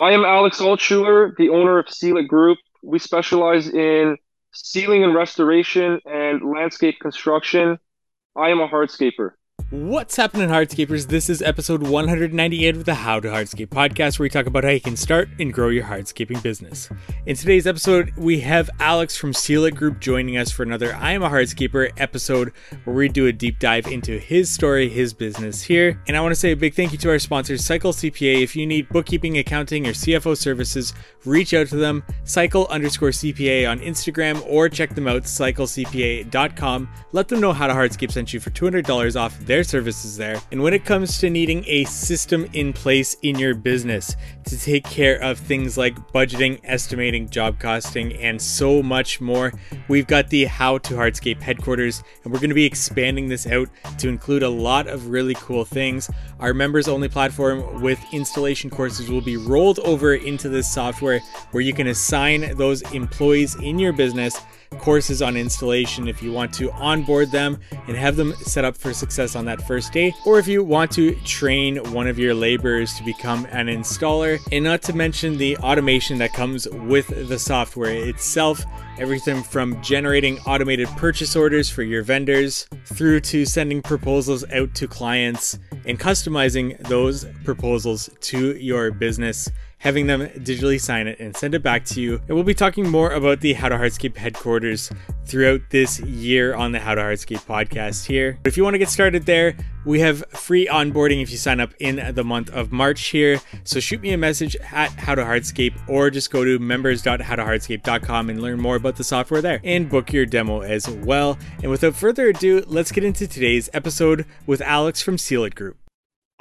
I am Alex Altschuler, the owner of Seal-It Group. We specialize in sealing and restoration and landscape construction. I am a hardscaper. What's happening, hardscapers? This is episode 198 of the How to Hardscape podcast, where we talk about how you can start and grow your hardscaping business. In today's episode, we have Alex from Seal-It Group joining us for another I Am a Hardscaper episode, where we do a deep dive into his story, his business here. And I want to say a big thank you to our sponsors, Cycle CPA. If you need bookkeeping, accounting, or CFO services, reach out to them, cycle underscore CPA on Instagram, or check them out, cyclecpa.com. Let them know how to Hardscape sent you for $200 off their their services there. And when it comes to needing a system in place in your business to take care of things like budgeting, estimating, job costing, and so much more, we've got the How to Hardscape headquarters, and we're going to be expanding this out to include a lot of really cool things. Our members only platform with installation courses will be rolled over into this software where you can assign those employees in your business courses on installation if you want to onboard them and have them set up for success on that first day, or if you want to train one of your laborers to become an installer, and not to mention the automation that comes with the software itself. Everything from generating automated purchase orders for your vendors through to sending proposals out to clients and customizing those proposals to your business having them digitally sign it and send it back to you. And we'll be talking more about the How to Hardscape headquarters throughout this year on the How to Hardscape podcast here. But if you want to get started there, we have free onboarding if you sign up in the month of March here. So shoot me a message at How to Hardscape or just go to members.howtohardscape.com and learn more about the software there and book your demo as well. And without further ado, let's get into today's episode with Alex from Seal-It Group.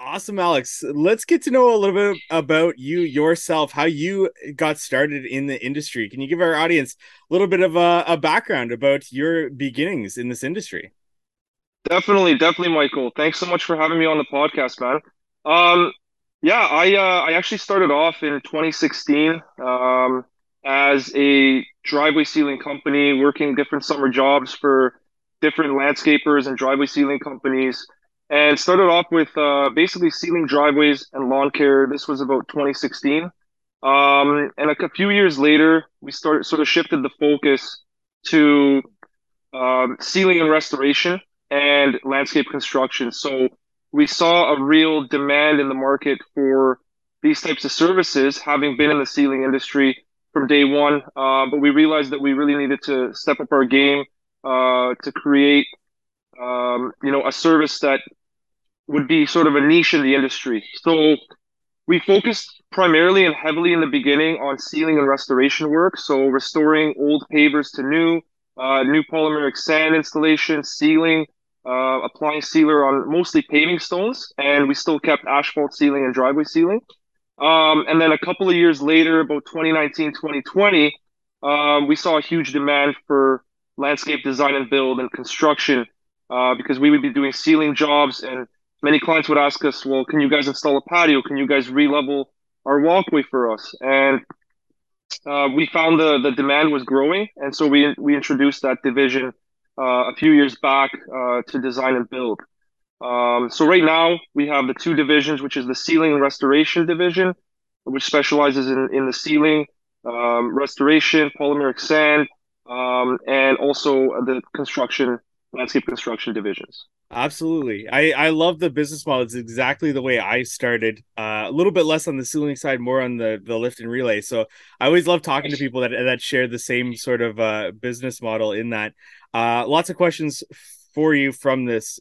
Awesome, Alex. Let's get to know a little bit about you yourself, how you got started in the industry. Can you give our audience a little bit of a, a background about your beginnings in this industry? Definitely, definitely, Michael. Thanks so much for having me on the podcast, man. Um, yeah, I uh, I actually started off in 2016 um, as a driveway sealing company, working different summer jobs for different landscapers and driveway sealing companies and started off with uh, basically sealing driveways and lawn care. This was about 2016. Um, and like a few years later, we started sort of shifted the focus to um, sealing and restoration and landscape construction. So we saw a real demand in the market for these types of services, having been in the sealing industry from day one. Uh, but we realized that we really needed to step up our game uh, to create, um, you know, a service that would be sort of a niche in the industry. So we focused primarily and heavily in the beginning on sealing and restoration work. So restoring old pavers to new, uh, new polymeric sand installation, sealing, uh, applying sealer on mostly paving stones, and we still kept asphalt sealing and driveway sealing. Um, and then a couple of years later, about 2019, 2020, um, we saw a huge demand for landscape design and build and construction uh, because we would be doing sealing jobs and many clients would ask us, well, can you guys install a patio? Can you guys re-level our walkway for us? And uh, we found the, the demand was growing. And so we, we introduced that division uh, a few years back uh, to design and build. Um, so right now we have the two divisions, which is the sealing and restoration division, which specializes in, in the sealing um, restoration, polymeric sand, um, and also the construction, landscape construction divisions. Absolutely. I, I love the business model. It's exactly the way I started. Uh, a little bit less on the sealing side, more on the, the lift and relay. So I always love talking to people that that share the same sort of uh, business model in that. Uh, lots of questions for you from this.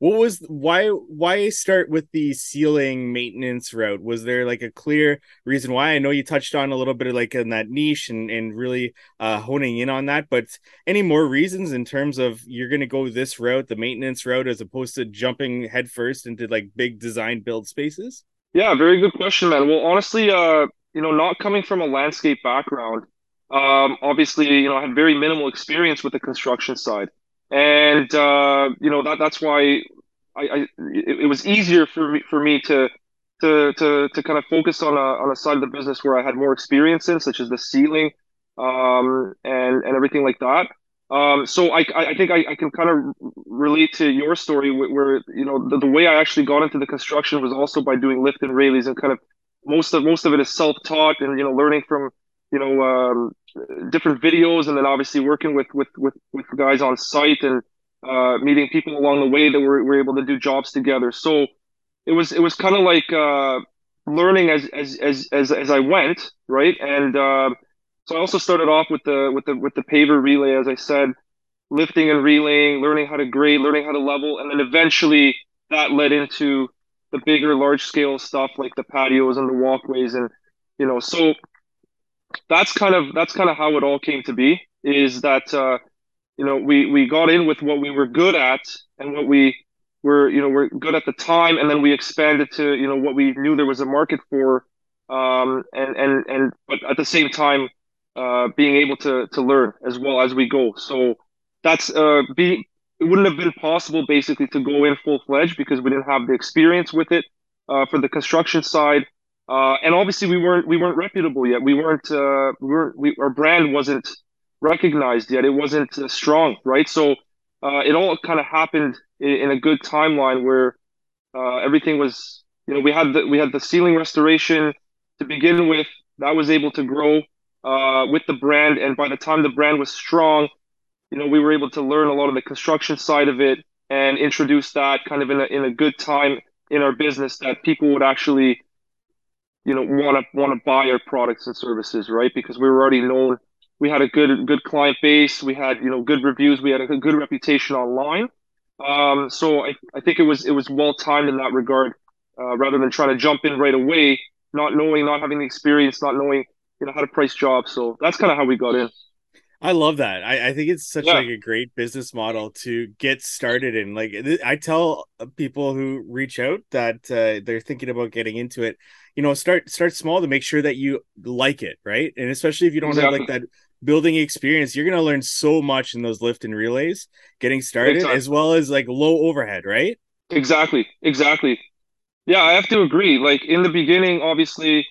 What was why why start with the sealing maintenance route? Was there like a clear reason why? I know you touched on a little bit of like in that niche and and really uh honing in on that but any more reasons in terms of you're going to go this route the maintenance route as opposed to jumping headfirst into like big design build spaces? Yeah very good question man. Well honestly uh you know not coming from a landscape background um obviously you know i had very minimal experience with the construction side and uh, you know that that's why I, I it, it, was easier for me for me to to to to kind of focus on a on a side of the business where I had more experience in, such as the sealing, um, and and everything like that. Um, so I I think I, I can kind of relate to your story where, where you know the, the way I actually got into the construction was also by doing lift and relays and kind of most of most of it is self-taught and you know learning from you know um, different videos and then obviously working with with with, with guys on site and uh, meeting people along the way that were, were able to do jobs together. So it was it was kind of like uh, learning as, as as as as I went right? And uh, so I also started off with the with the with the paver relay as I said lifting and relaying learning how to grade learning how to level and then eventually that led into the bigger large scale stuff like the patios and the walkways and you know so that's kind of that's kind of how it all came to be is that uh, you know we we got in with what we were good at and what we were you know we're good at the time and then we expanded to you know what we knew there was a market for um, and and and but at the same time uh, being able to to learn as well as we go. So that's uh be it wouldn't have been possible basically to go in full fledged because we didn't have the experience with it uh, for the construction side uh, and obviously we weren't we weren't reputable yet. We weren't uh, we weren't we, our brand wasn't recognized yet. It wasn't uh, strong, right? So uh, it all kind of happened in, in, a good timeline where uh, everything was you know we had the we had the sealing restoration to begin with that was able to grow uh, with the brand, and by the time the brand was strong, you know we were able to learn a lot of the construction side of it and introduce that kind of in a in a good time in our business that people would actually you know want to want to buy our products and services right? Because we were already known we had a good good client base. We had you know good reviews. We had a good reputation online. Um, so I, I think it was it was well timed in that regard uh, rather than trying to jump in right away not knowing not having the experience not knowing you know how to price jobs. So that's kind of how we got in I love that. I, I think it's such yeah. like a great business model to get started in. Like I tell people who reach out that uh, they're thinking about getting into it, you know, start start small to make sure that you like it, right? And especially if you don't exactly. have like that building experience, you're gonna learn so much in those lift and relays getting started, as well as like low overhead, right? Exactly, exactly. Yeah, I have to agree. Like in the beginning, obviously,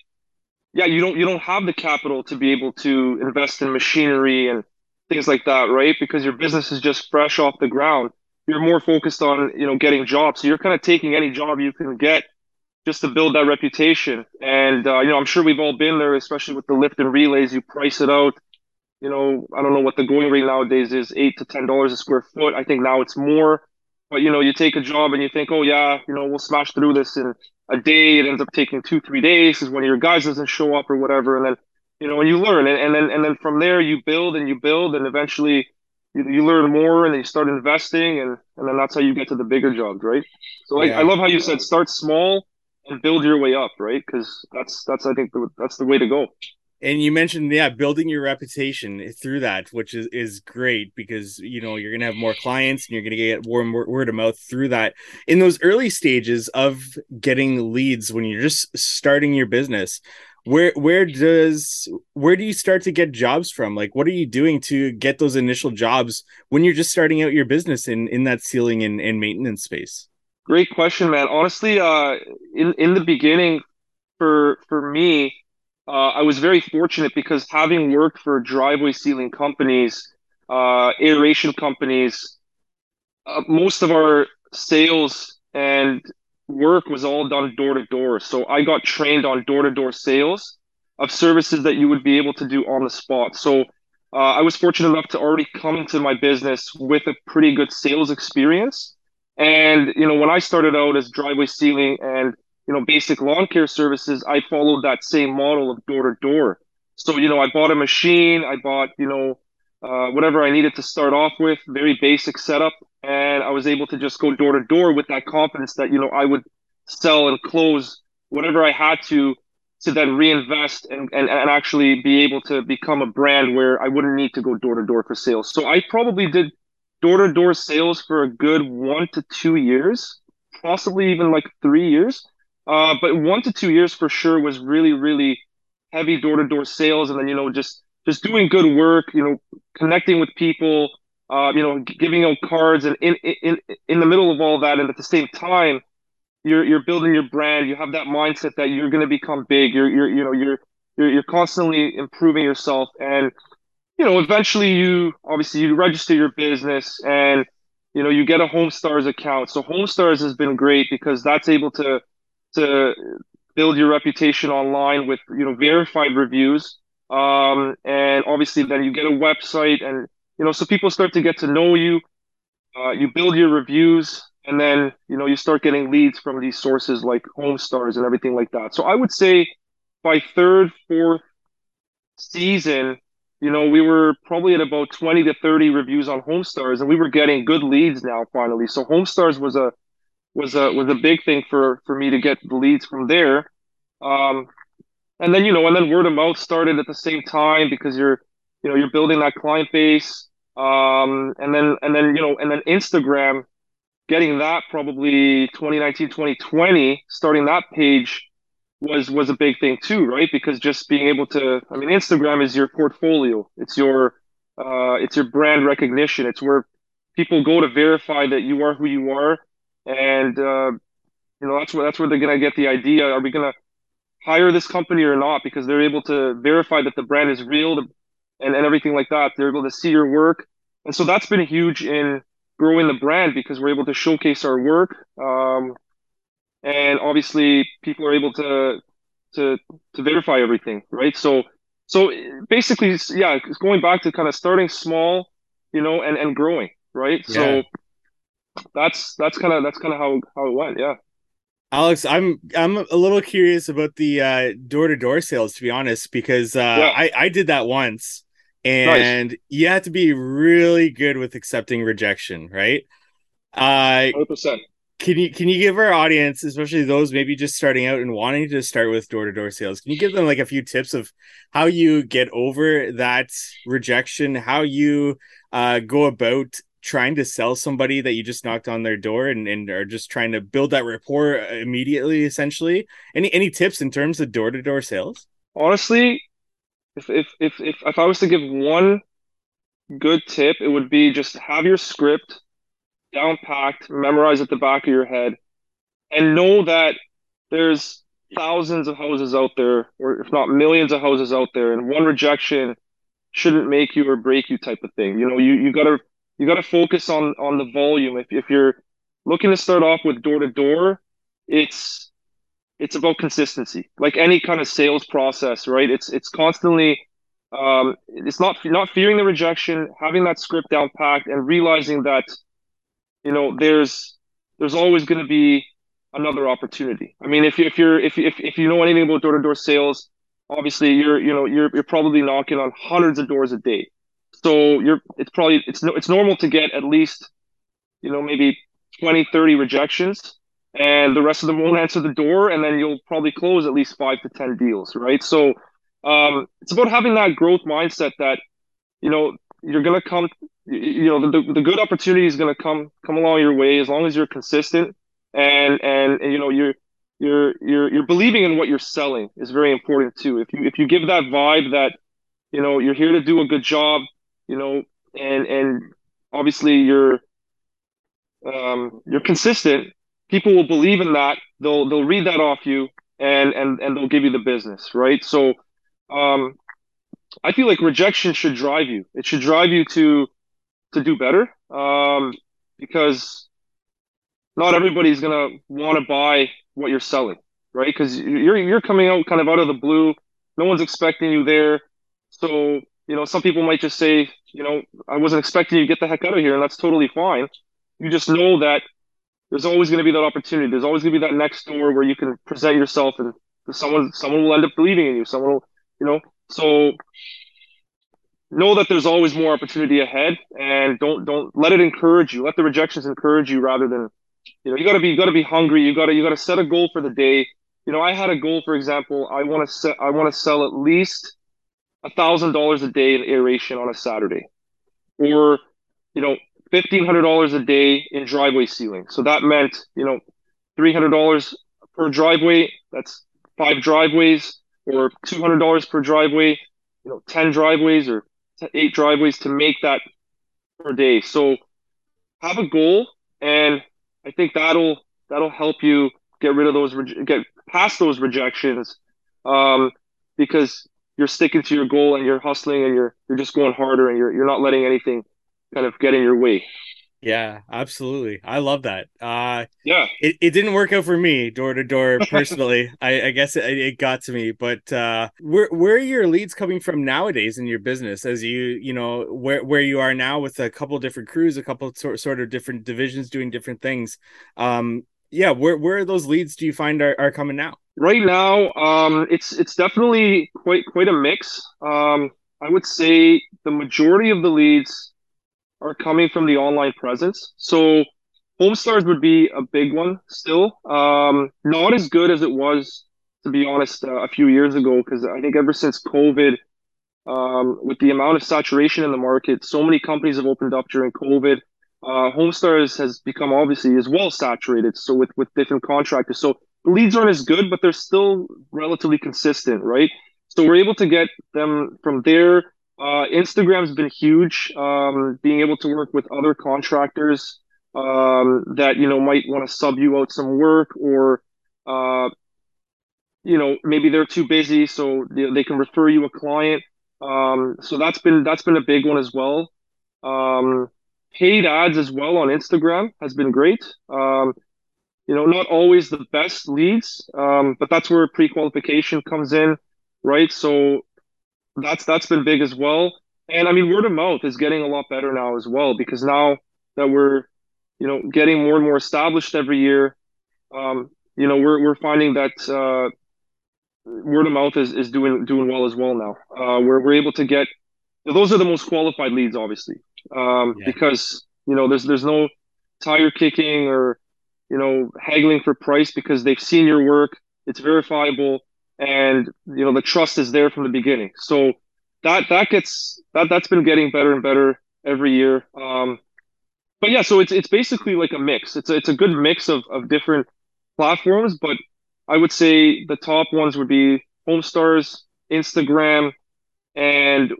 yeah, you don't you don't have the capital to be able to invest in machinery and things like that, right? Because your business is just fresh off the ground. You're more focused on you know getting jobs, so you're kind of taking any job you can get just to build that reputation. And uh, you know, I'm sure we've all been there, especially with the lift and relays. You price it out. You know, I don't know what the going rate nowadays is, eight to ten dollars a square foot. I think now it's more. But you know, you take a job and you think, oh yeah, you know, we'll smash through this in a day. It ends up taking two, three days because one of your guys doesn't show up or whatever. And then, you know, and you learn, and, and then and then from there you build and you build, and eventually you, you learn more, and then you start investing, and and then that's how you get to the bigger jobs, right? So yeah. I love how you said start small and build your way up, right? Because that's that's I think the, that's the way to go. And you mentioned yeah, building your reputation through that, which is is great because you know you're gonna have more clients and you're gonna get more word of mouth through that. In those early stages of getting leads when you're just starting your business, where where does where do you start to get jobs from like what are you doing to get those initial jobs when you're just starting out your business in in that sealing and, and maintenance space Great question, man. Honestly, uh, in in the beginning, for for me, uh, I was very fortunate because having worked for driveway sealing companies, uh, aeration companies, uh, most of our sales and work was all done door to door. So I got trained on door to door sales of services that you would be able to do on the spot. So uh, I was fortunate enough to already come into my business with a pretty good sales experience. And you know, when I started out as driveway sealing and you know basic lawn care services, I followed that same model of door to door. So you know, I bought a machine, I bought you know uh, whatever I needed to start off with, very basic setup, and I was able to just go door to door with that confidence that you know I would sell and close whatever I had to to then reinvest and, and, and actually be able to become a brand where I wouldn't need to go door to door for sales. So I probably did door to door sales for a good one to two years, possibly even like three years. Uh, but one to two years for sure was really, really heavy door to door sales. And then, you know, just, just doing good work, you know, connecting with people, uh, you know, giving out cards and in, in, in the middle of all that. And at the same time, you're, you're building your brand. You have that mindset that you're going to become big. You're, you're, you know, you're, you're, you're constantly improving yourself. And, you know, eventually you obviously you register your business and you know you get a HomeStars account. So HomeStars has been great because that's able to to build your reputation online with you know verified reviews. Um, and obviously then you get a website and you know so people start to get to know you. Uh, you build your reviews and then you know you start getting leads from these sources like homestars and everything like that. So i would say by third fourth season you know we were probably at about 20 to 30 reviews on homestars and we were getting good leads now finally. So homestars was a was a was a big thing for for me to get the leads from there. Um and then you know and then word of mouth started at the same time because you're you know you're building that client base. Um and then and then you know and then instagram getting that probably 2019 2020 starting that page was was a big thing too right? Because just being able to i mean instagram is your portfolio. It's your uh, it's your brand recognition. It's where people go to verify that you are who you are and uh, you know that's where that's where they're gonna get the idea are we gonna hire this company or not because they're able to verify that the brand is real and, and everything like that they're able to see your work and so that's been huge in growing the brand because we're able to showcase our work. Um, and obviously people are able to, to, to verify everything. Right. So, so basically, yeah, it's going back to kind of starting small, you know, and, and growing. Right. Yeah. So that's, that's kind of, that's kind of how, how it went. Yeah. Alex, I'm I'm a little curious about the uh, door-to-door sales, to be honest, because uh, yeah. I I did that once, and nice. you have to be really good with accepting rejection, right? Uh, 100%. Can you can you give our audience, especially those maybe just starting out and wanting to start with door to door sales, can you give them like a few tips of how you get over that rejection, how you uh, go about trying to sell somebody that you just knocked on their door and, and are just trying to build that rapport uh, immediately, essentially? Any any tips in terms of door to door sales? Honestly, if, if if if if I was to give one good tip, it would be just have your script down packed, memorize at the back of your head, and know that there's thousands of houses out there, or if not millions of houses out there, and one rejection shouldn't make you or break you type of thing. You know, you you gotta you gotta focus on on the volume. If if you're looking to start off with door to door, it's it's about consistency. Like any kind of sales process right? It's it's constantly um, it's not not fearing the rejection having that script down packed and realizing that you know there's there's always going to be another opportunity. I mean if you if you're if, if, if you know anything about door-to-door sales obviously you're you know you're you're probably knocking on hundreds of doors a day so you're it's probably it's it's normal to get at least you know maybe 20 30 rejections and the rest of them won't answer the door, and then you'll probably close at least five to ten deals, right? So um, it's about having that growth mindset that you know you're gonna come, you know, the, the good opportunity is gonna come come along your way as long as you're consistent and and, and you know you're you're you're you're believing in what you're selling is very important too. If you if you give that vibe that you know you're here to do a good job, you know, and and obviously you're um, you're consistent, people will believe in that. They'll they'll read that off you and and and they'll give you the business, right? So um I feel like rejection should drive you. It should drive you to to do better. Um because not everybody's gonna want to buy what you're selling, right? Because you're you're coming out kind of out of the blue. No one's expecting you there. So, you know, some people might just say, you know, I wasn't expecting you to get the heck out of here, and that's totally fine. You just know that there's always going to be that opportunity. There's always going to be that next door where you can present yourself and someone someone will end up believing in you. Someone will, you know. So know that there's always more opportunity ahead, and don't don't let it encourage you. Let the rejections encourage you rather than, you know, you got to be you got to be hungry. You got to you got to set a goal for the day. You know, I had a goal, for example. I want to set I want to sell at least a thousand dollars a day in aeration on a Saturday, or you know, fifteen hundred dollars a day in driveway sealing. So that meant you know three hundred dollars per driveway. That's five driveways, or two hundred dollars per driveway. You know, ten driveways or eight driveways to make that per day. So have a goal, and I think that'll that'll help you get rid of those get past those rejections, um, because you're sticking to your goal and you're hustling and you're you're just going harder and you're you're not letting anything kind of get in your way. Yeah, absolutely. I love that. Uh yeah. It, it didn't work out for me door to door personally. I, I guess it, it got to me, but uh where where are your leads coming from nowadays in your business as you, you know, where where you are now with a couple different crews, a couple sort sort of different divisions doing different things. Um yeah, where where are those leads do you find are, are coming now? Right now, um it's it's definitely quite quite a mix. Um I would say the majority of the leads are coming from the online presence. So Homestars would be a big one still. Um, not as good as it was, to be honest, uh, a few years ago, because I think ever since COVID, um, with the amount of saturation in the market, so many companies have opened up during COVID. Uh, Homestars has become obviously as well saturated. So with with different contractors, so leads aren't as good, but they're still relatively consistent, right? So we're able to get them from there uh, Instagram's been huge. Um, being able to work with other contractors um, that you know might want to sub you out some work, or uh, you know maybe they're too busy, so they, they can refer you a client. Um, so that's been that's been a big one as well. Um, paid ads as well on Instagram has been great. Um, you know, not always the best leads, um, but that's where pre-qualification comes in, right? So that's that's been big as well. And I mean, word of mouth is getting a lot better now as well because now that we're, you know, getting more and more established every year, um, you know, we're we're finding that uh, word of mouth is, is doing doing well as well now. Uh, we're we're able to get those are the most qualified leads, obviously, um, yeah. because you know there's there's no tire kicking or you know haggling for price because they've seen your work, it's verifiable, and you know the trust is there from the beginning. So that that gets that that's been getting better and better every year. Um, but yeah, so it's it's basically like a mix. It's a, it's a good mix of of different platforms, but I would say the top ones would be Homestars, Instagram, and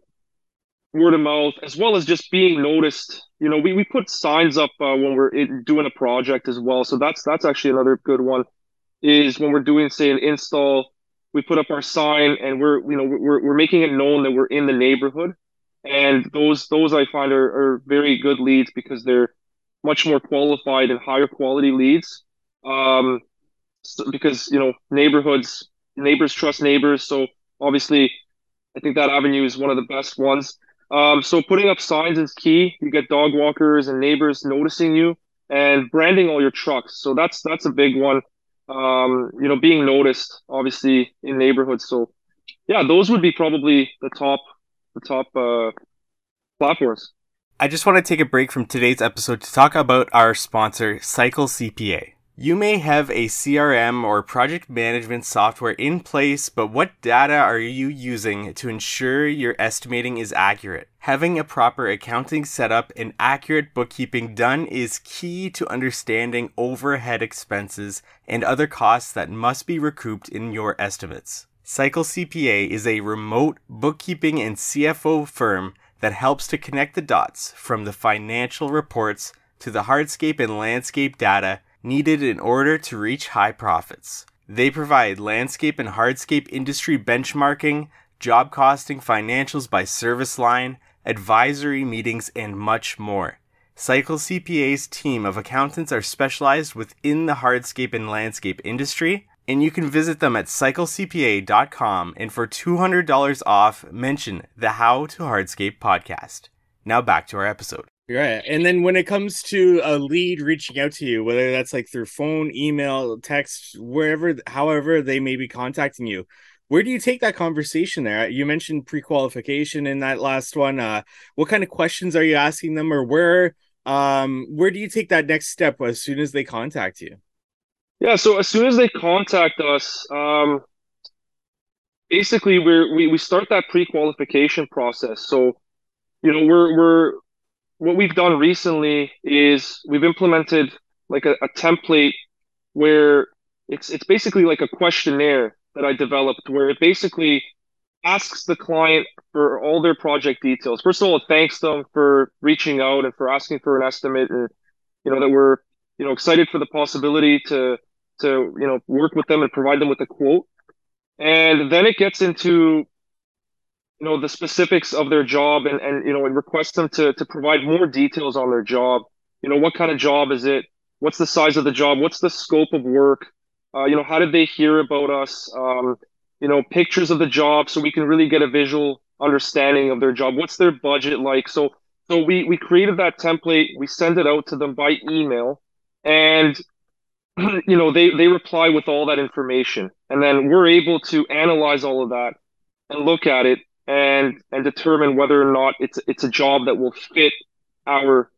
word of mouth, as well as just being noticed. You know, we, we put signs up uh, when we're doing a project as well. So that's that's actually another good one. Is when we're doing say an install we put up our sign and we're you know we're, we're making it known that we're in the neighborhood and those those i find are, are very good leads because they're much more qualified and higher quality leads um, so, because you know neighborhoods neighbors trust neighbors so obviously i think that avenue is one of the best ones um, so putting up signs is key you get dog walkers and neighbors noticing you and branding all your trucks so that's that's a big one um, you know, being noticed obviously in neighborhoods. So yeah, those would be probably the top the top uh, platforms. I just want to take a break from today's episode to talk about our sponsor, Cycle CPA. You may have a CRM or project management software in place, but what data are you using to ensure your estimating is accurate? Having a proper accounting setup and accurate bookkeeping done is key to understanding overhead expenses and other costs that must be recouped in your estimates. Cycle CPA is a remote bookkeeping and CFO firm that helps to connect the dots from the financial reports to the hardscape and landscape data needed in order to reach high profits. They provide landscape and hardscape industry benchmarking, job costing financials by service line, advisory meetings, and much more. Cycle CPA's team of accountants are specialized within the hardscape and landscape industry, and you can visit them at cyclecpa.com and for $200 off, mention the How to Hardscape podcast. Now back to our episode. Right. And then when it comes to a lead reaching out to you, whether that's like through phone, email, text, wherever, however they may be contacting you, where do you take that conversation there? You mentioned pre-qualification in that last one. Uh, what kind of questions are you asking them or where, um, where do you take that next step as soon as they contact you? Yeah. So as soon as they contact us, um, basically we're, we, we start that pre-qualification process. So, you know, we're, we're, what we've done recently is we've implemented like a, a template where it's it's basically like a questionnaire that I developed where it basically asks the client for all their project details. First of all, it thanks them for reaching out and for asking for an estimate and you know that we're you know excited for the possibility to to you know work with them and provide them with a quote. And then it gets into you know the specifics of their job and and you know and request them to to provide more details on their job You know, what kind of job is it? What's the size of the job? What's the scope of work? Uh, you know, how did they hear about us? Um, you know, pictures of the job so we can really get a visual understanding of their job. What's their budget like? So, so we we created that template. We send it out to them by email, and you know they they reply with all that information, and then we're able to analyze all of that and look at it and and determine whether or not it's it's a job that will fit our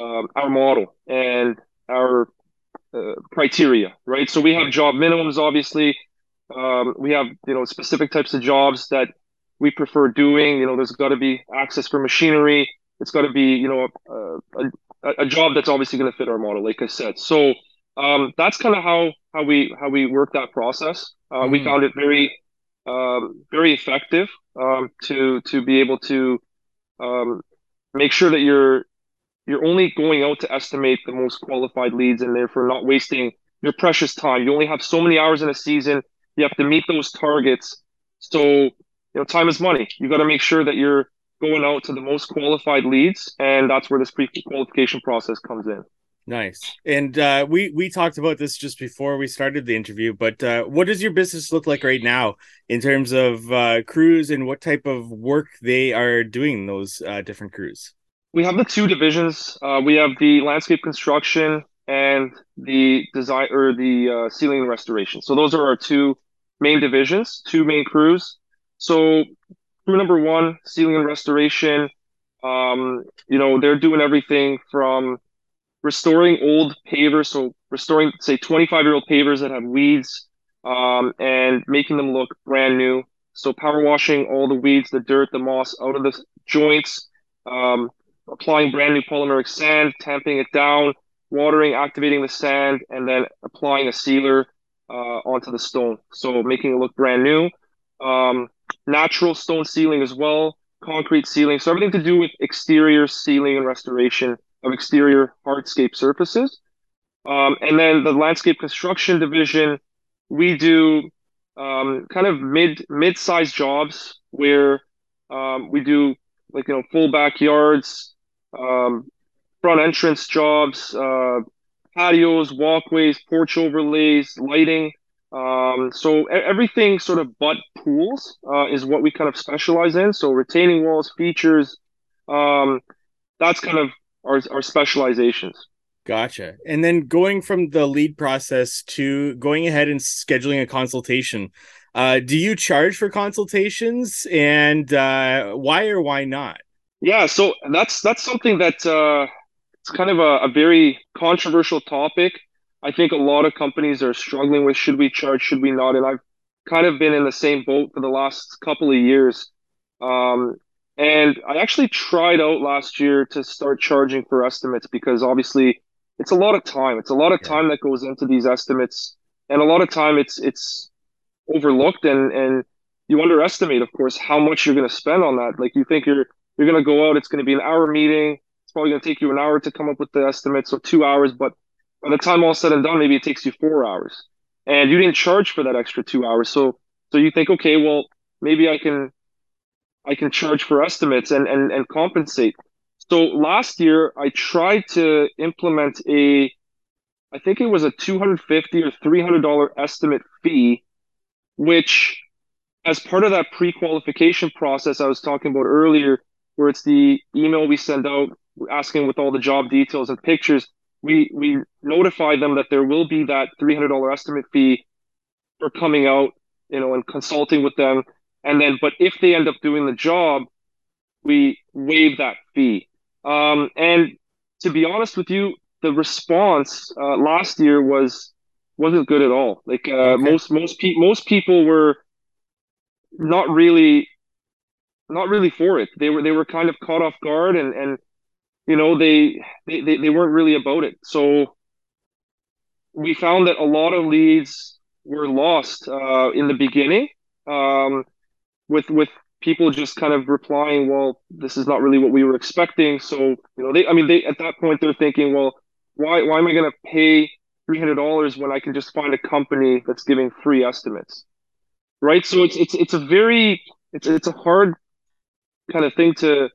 um, our model and our uh, criteria, right? So we have job minimums, obviously. Um, we have you know specific types of jobs that we prefer doing. You know, there's got to be access for machinery. It's got to be you know a, a, a job that's obviously going to fit our model, like I said. So um, that's kind of how how we how we work that process. Uh, mm. We found it very um, very effective um, to to be able to um, make sure that you're you're only going out to estimate the most qualified leads and therefore not wasting your precious time. You only have so many hours in a season. You have to meet those targets. So, you know, time is money. You got to make sure that you're going out to the most qualified leads, and that's where this pre-qualification process comes in. Nice. And uh, we we talked about this just before we started the interview. But uh, what does your business look like right now in terms of uh, crews and what type of work they are doing those uh, different crews? we have the two divisions. Uh, we have the landscape construction and the design or the uh, sealing restoration. So those are our two main divisions, two main crews. So crew number one, sealing restoration. Um, you know, they're doing everything from restoring old pavers, so restoring say 25 year old pavers that have weeds, um, and making them look brand new. So power washing all the weeds, the dirt, the moss out of the joints. Um, applying brand new polymeric sand, tamping it down, watering, activating the sand, and then applying a sealer uh, onto the stone. So making it look brand new. Um, natural stone sealing as well, concrete sealing. So everything to do with exterior sealing and restoration of exterior hardscape surfaces. Um, and then the landscape construction division, we do um, kind of mid mid-sized jobs where um, we do like you know full backyards, um, front entrance jobs, uh, patios, walkways, porch overlays, lighting. Um, so everything sort of but pools uh, is what we kind of specialize in. So retaining walls, features, um, that's kind of our, our specializations. Gotcha. And then going from the lead process to going ahead and scheduling a consultation, uh, do you charge for consultations and uh, why or why not? Yeah, so that's that's something that uh, it's kind of a, a very controversial topic. I think a lot of companies are struggling with should we charge, should we not, and I've kind of been in the same boat for the last couple of years. Um, and I actually tried out last year to start charging for estimates because obviously it's a lot of time. It's a lot of yeah. time that goes into these estimates, and a lot of time it's it's overlooked and and you underestimate, of course, how much you're going to spend on that. Like you think you're you're going to go out. It's going to be an hour meeting. It's probably going to take you an hour to come up with the estimate, so two hours. But by the time all said and done, maybe it takes you four hours, and you didn't charge for that extra two hours. So so you think, okay, well maybe I can I can charge for estimates and and and compensate. So last year I tried to implement a I think it was a 250 or 300 dollar estimate fee which as part of that pre-qualification process I was talking about earlier where it's the email we send out asking with all the job details and pictures, we we notify them that there will be that three hundred dollar estimate fee for coming out, you know, and consulting with them. And then, but if they end up doing the job, we waive that fee. Um, and to be honest with you, the response uh, last year was wasn't good at all. Like uh, okay. most most pe- most people were not really not really for it. They were they were kind of caught off guard and and you know they they they, they weren't really about it. So we found that a lot of leads were lost uh, in the beginning um, with with people just kind of replying, well, this is not really what we were expecting. So you know they I mean they at that point they're thinking, well, why why am I going to pay three hundred dollars when I can just find a company that's giving free estimates, right? So it's it's it's a very it's it's a hard kind of thing to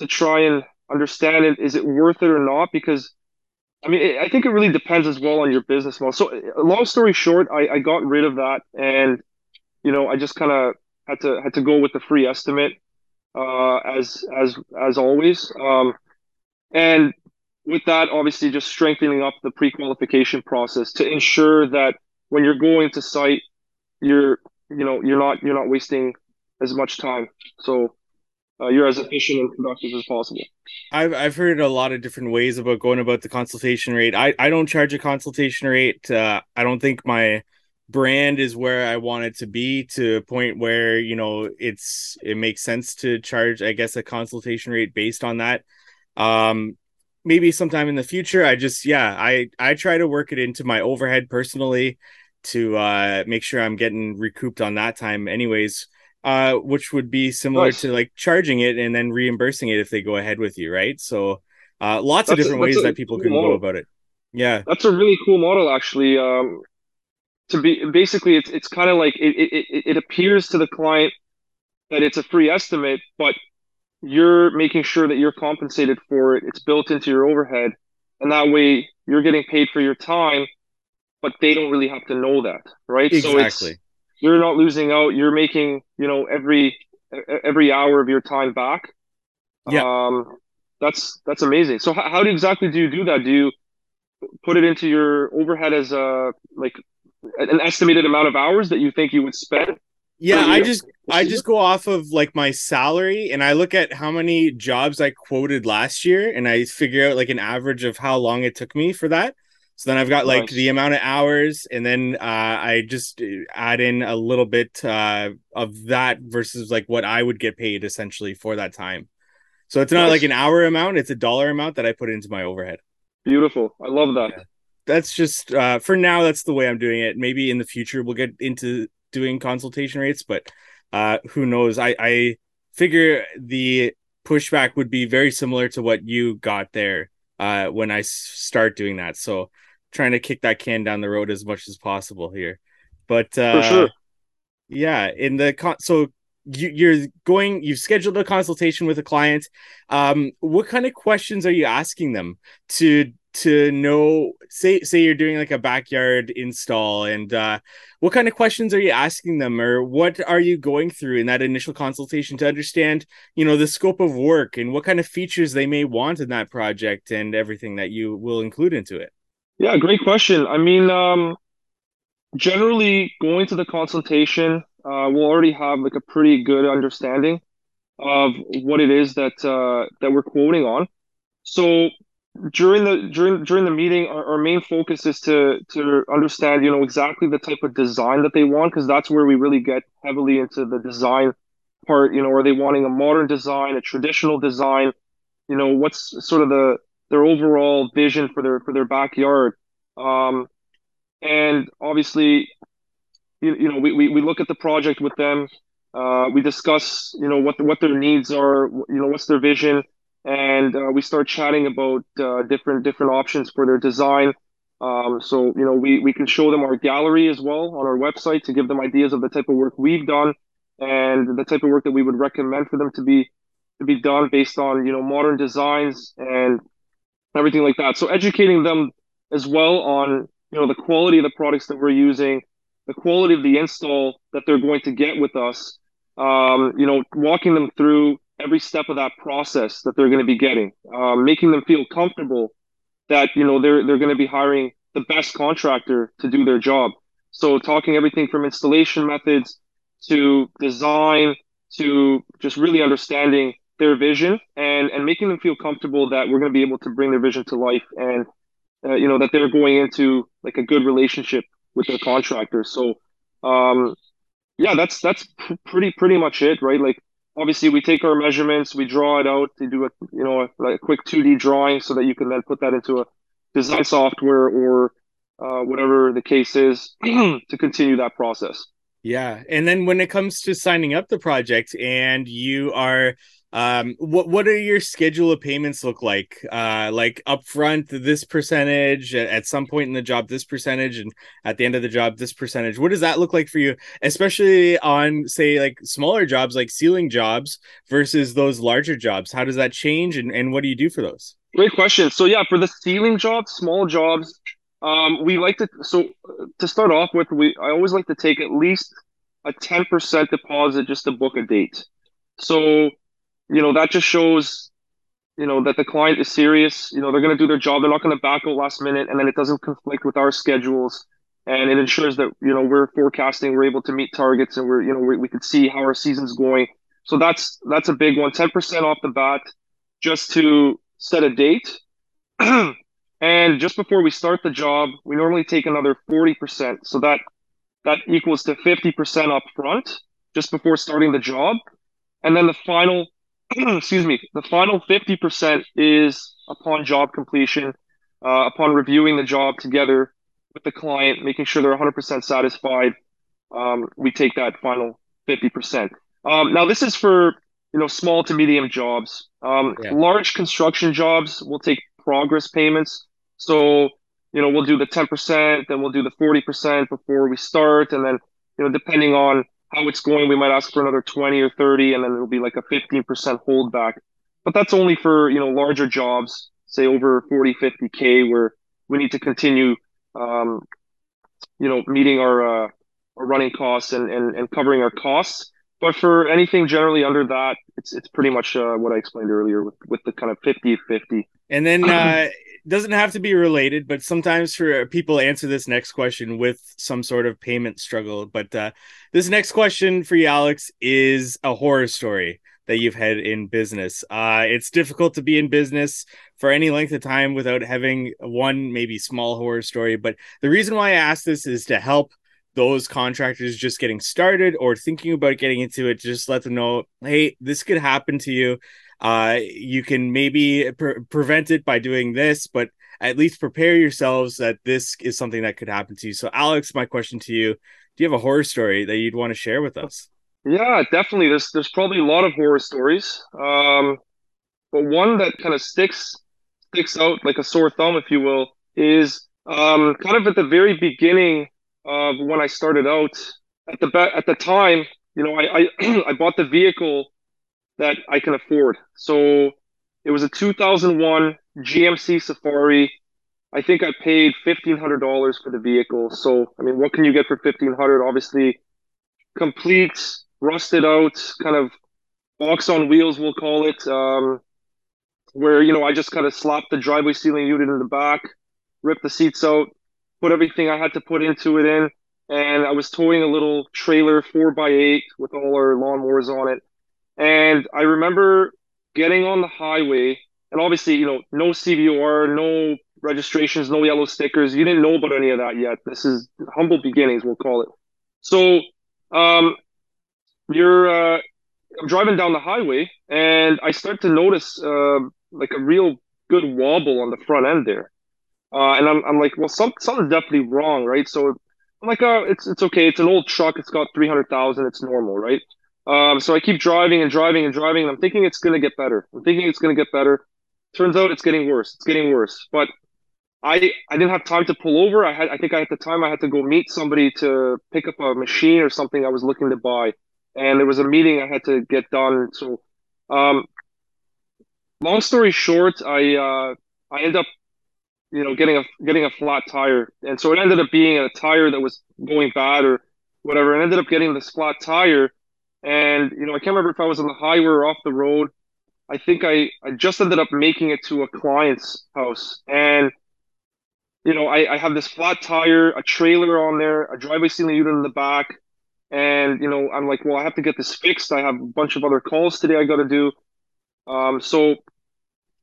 to try and understand it. Is it worth it or not? Because I mean, I think it really depends as well on your business model. So, long story short, I, I got rid of that, and you know, I just kind of had to had to go with the free estimate, uh, as as as always. Um, and with that, obviously, just strengthening up the pre-qualification process to ensure that when you're going to site, you're you know you're not you're not wasting as much time. So uh, you're as efficient and productive as possible. I've I've heard a lot of different ways about going about the consultation rate. I I don't charge a consultation rate. Uh, I don't think my brand is where I want it to be to a point where you know it's it makes sense to charge I guess a consultation rate based on that. Um, maybe sometime in the future. I just yeah I I try to work it into my overhead personally to uh, make sure I'm getting recouped on that time anyways uh, which would be similar nice. to like charging it and then reimbursing it if they go ahead with you, right? So uh, lots that's of different a, ways that people can model. go about it. Yeah, that's a really cool model, actually. Um, to be basically, it's it's kind of like it, it it appears to the client that it's a free estimate, but you're making sure that you're compensated for it. It's built into your overhead, and that way you're getting paid for your time, but they don't really have to know that, right? Exactly. So it's you're not losing out. You're making, you know, every every hour of your time back. Yeah. Um, that's that's amazing. So how, how do exactly do you do that? Do you put it into your overhead as a like an estimated amount of hours that you think you would spend? Yeah, I just I just go off of like my salary and I look at how many jobs I quoted last year and I figure out like an average of how long it took me for that. So then I've got like nice. the amount of hours, and then uh, I just uh, add in a little bit uh, of that versus like what I would get paid essentially for that time. So it's not nice. like an hour amount; it's a dollar amount that I put into my overhead. Beautiful. I love that. Yeah. That's just uh, for now. That's the way I'm doing it. Maybe in the future we'll get into doing consultation rates, but uh, who knows? I, I figure the pushback would be very similar to what you got there uh, when I start doing that. So trying to kick that can down the road as much as possible here. But uh, for sure, yeah. In the con- so you, you're going, you've scheduled a consultation with a client. Um, what kind of questions are you asking them to to know? Say say you're doing like a backyard install, and uh, what kind of questions are you asking them, or what are you going through in that initial consultation to understand, you know, the scope of work and what kind of features they may want in that project and everything that you will include into it? Yeah, great question. I mean, um, generally going to the consultation, uh, we'll already have like a pretty good understanding of what it is that uh, that we're quoting on. So during the during during the meeting, our, our main focus is to to understand, you know, exactly the type of design that they want, because that's where we really get heavily into the design part. You know, are they wanting a modern design, a traditional design? You know, what's sort of the their overall vision for their for their backyard. Um, and obviously, you, you know, we, we, we look at the project with them. Uh, we discuss, you know, what what their needs are, you know, what's their vision, and uh, we start chatting about uh, different different options for their design. Um, so you know, we we can show them our gallery as well on our website to give them ideas of the type of work we've done and the type of work that we would recommend for them to be to be done based on you know modern designs and everything like that. So educating them as well on you know the quality of the products that we're using, the quality of the install that they're going to get with us. Um, you know, walking them through every step of that process that they're going to be getting, um, making them feel comfortable that you know they're they're going to be hiring the best contractor to do their job. So talking everything from installation methods to design to just really understanding their vision and and making them feel comfortable that we're going to be able to bring their vision to life and uh, you know that they're going into like a good relationship with their contractor so um yeah that's that's pr- pretty pretty much it right like obviously we take our measurements we draw it out to do a you know a, like a quick 2d drawing so that you can then put that into a design software or uh, whatever the case is to continue that process. Yeah. And then when it comes to signing up the project and you are um, what what are your schedule of payments look like? Uh, like upfront, this percentage at some point in the job, this percentage, and at the end of the job, this percentage. What does that look like for you, especially on say like smaller jobs, like sealing jobs, versus those larger jobs? How does that change, and and what do you do for those? Great question. So yeah, for the sealing jobs, small jobs, um, we like to. So to start off with, we I always like to take at least a ten percent deposit just to book a date. So you know, that just shows, you know, that the client is serious. You know, they're going to do their job. They're not going to back out last minute, and then it doesn't conflict with our schedules. And it ensures that you know we're forecasting, we're able to meet targets, and we're you know we, we can see how our season's going. So that's that's a big one. Ten percent off the bat, just to set a date. and just before we start the job, we normally take another forty percent. So that that equals to fifty percent up front, just before starting the job. And then the final excuse me, the final 50% is upon job completion, uh, upon reviewing the job together with the client, making sure they're 100% satisfied. Um, we take that final 50%. Um, now, this is for you know small to medium jobs. Um, yeah. Large construction jobs will take progress payments. So you know we'll do the 10%, then we'll do the 40% before we start, and then you know depending on how it's going, we might ask for another 20 or 30, and then it'll be like a 15% holdback. But that's only for, you know, larger jobs, say over 40, 50K, where we need to continue, um, you know, meeting our, uh, our running costs and, and, and covering our costs. But for anything generally under that, it's it's pretty much uh, what I explained earlier with, with the kind of 50 50. And then uh, doesn't have to be related, but sometimes for people answer this next question with some sort of payment struggle. But uh, this next question for you, Alex, is a horror story that you've had in business. Uh, it's difficult to be in business for any length of time without having one maybe small horror story. But the reason why I ask this is to help those contractors just getting started or thinking about getting into it. Just let them know, hey, this could happen to you uh, you can maybe pre- prevent it by doing this, but at least prepare yourselves that this is something that could happen to you. So, Alex, my question to you: Do you have a horror story that you'd want to share with us? Yeah, definitely. There's there's probably a lot of horror stories, um, but one that kind of sticks sticks out like a sore thumb, if you will, is um, kind of at the very beginning of when I started out. At the at the time, you know, I I, I bought the vehicle that I can afford. So it was a 2001 GMC Safari. I think I paid $1,500 for the vehicle. So, I mean, what can you get for 1500 Obviously, complete, rusted out, kind of box on wheels, we'll call it, um, where, you know, I just kind of slapped the driveway sealing unit in the back, ripped the seats out, put everything I had to put into it in. And I was towing a little trailer, four by eight, with all our lawnmowers on it and I remember getting on the highway, and obviously, you know, no CVR, no registrations, no yellow stickers. You didn't know about any of that yet. This is humble beginnings, we'll call it. So, um, you're uh, I'm driving down the highway, and I start to notice uh, like a real good wobble on the front end there. Uh, and I'm, I'm like, well, some, something's definitely wrong, right? So I'm like, oh, it's it's okay. It's an old truck. It's got three hundred thousand. It's normal, right? Um, so I keep driving and driving and driving, and I'm thinking it's going to get better. I'm thinking it's going to get better. Turns out it's getting worse. It's getting worse. But I I didn't have time to pull over. I had I think at the time I had to go meet somebody to pick up a machine or something I was looking to buy, and there was a meeting I had to get done. So, um, long story short, I uh, I ended up you know getting a getting a flat tire, and so it ended up being a tire that was going bad or whatever. And ended up getting this flat tire and, you know, I can't remember if I was on the highway or off the road. I think I, I just ended up making it to a client's house. And, you know, I, I have this flat tire, a trailer on there, a driveway sealing unit in the back. And, you know, I'm like, well, I have to get this fixed. I have a bunch of other calls today I got to do. Um, so, you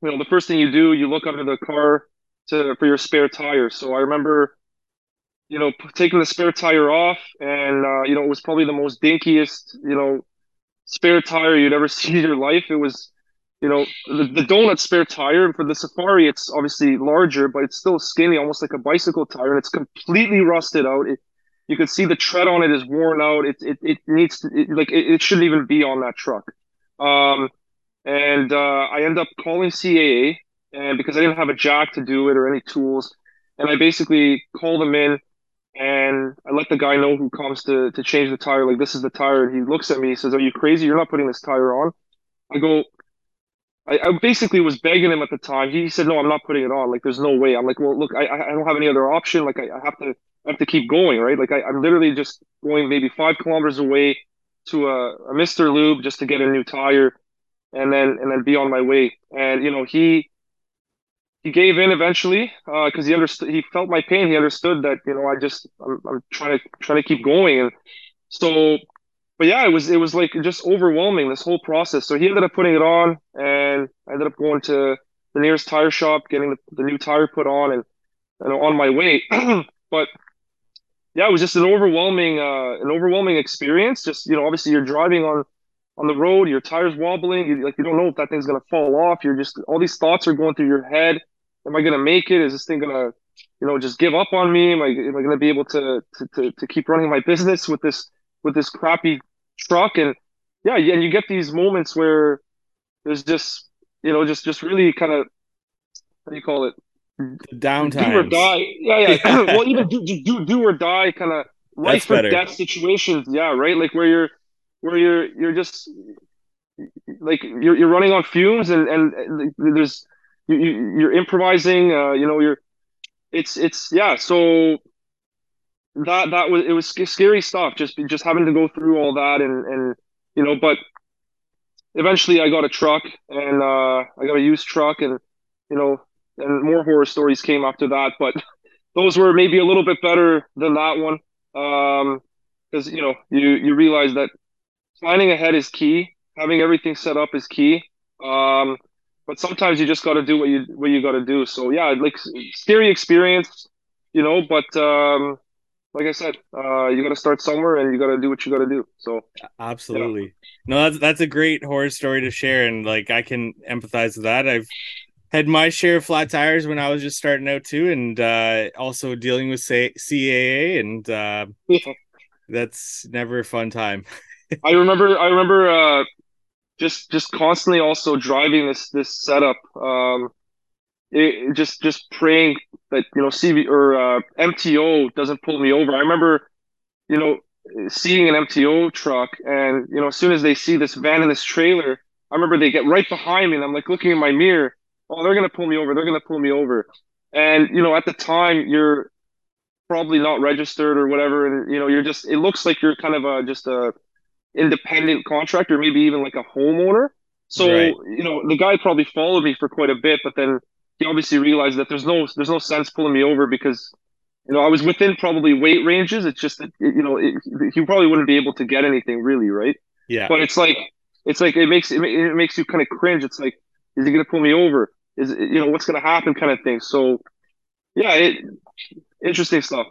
know, the first thing you do, you look under the car to for your spare tire. So I remember you know, taking the spare tire off, and uh, you know, it was probably the most dinkiest, you know, spare tire you'd ever see in your life. It was, you know, the, the donut spare tire And for the Safari. It's obviously larger, but it's still skinny, almost like a bicycle tire, and it's completely rusted out. It, you can see the tread on it is worn out. It it, it needs to it, like it, it shouldn't even be on that truck. Um, and uh, I end up calling CAA, and because I didn't have a jack to do it or any tools, and I basically call them in, and I let the guy know who comes to to change the tire, like this is the tire, and he looks at me, he says, "Are you crazy? You're not putting this tire on." I go, I, I basically was begging him at the time. He said, "No, I'm not putting it on. Like, there's no way." I'm like, "Well, look, I I don't have any other option. Like, I, I have to I have to keep going, right? Like, I, I'm literally just going maybe five kilometers away to a, a Mr. Lube just to get a new tire, and then and then be on my way." And you know, he he gave in eventually because uh, he understood. He felt my pain. He understood that you know I just I'm, I'm trying to trying to keep going, and so but yeah, it was it was like just overwhelming this whole process. So he ended up putting it on, and I ended up going to the nearest tire shop, getting the, the new tire put on, and, and on my way. but yeah, it was just an overwhelming uh, an overwhelming experience. Just you know, obviously you're driving on on the road, your tires wobbling, you, like you don't know if that thing's gonna fall off. You're just all these thoughts are going through your head. Am I gonna make it? Is this thing gonna you know just give up on me? Am I am I gonna be able to to to, to keep running my business with this with this crappy truck? And yeah and you get these moments where there's just you know just just really kind of how do you call it? Downtime do or die. Yeah yeah, yeah. well even do, do do or die kind of life or death situations. Yeah right? Like where you're where you're you're just like you're you're running on fumes and and there's you, you're improvising uh you know you're it's it's yeah so that that was it was scary stuff just just having to go through all that and and you know but eventually I got a truck and uh, I got a used truck and you know and more horror stories came after that but those were maybe a little bit better than that one. Um because you know you you realize that planning ahead is key. Having everything set up is key. Um but sometimes you just got to do what you what you got to do so yeah like scary experience you know but um like I said, uh, you got to start somewhere, and you got to do what you got to do. So, absolutely, no, that's that's a great horror story to share, and like I can empathize with that. I've had my share of flat tires when I was just starting out too, and uh, also dealing with say, CAA, and uh, that's never a fun time. I remember, I remember, uh, just just constantly also driving this this setup. Um, it, just just praying that you know CV or uh, MTO doesn't pull me over. I remember, you know, seeing an MTO truck, and you know, as soon as they see this van and this trailer, I remember they get right behind me, and I'm like looking in my mirror. Oh, they're gonna pull me over. They're gonna pull me over. And you know, at the time, you're probably not registered or whatever, and you know, you're just. It looks like you're kind of a just a independent contractor, maybe even like a homeowner. So right. you know, the guy probably followed me for quite a bit, but then he obviously realized that there's no there's no sense pulling me over because you know I was within probably weight ranges. It's just that you know it, he probably wouldn't be able to get anything really, right? Yeah. But it's like it's like it makes it, it makes you kind of cringe. It's like is he gonna pull me over? Is you know what's gonna happen, kind of thing. So yeah, it interesting stuff.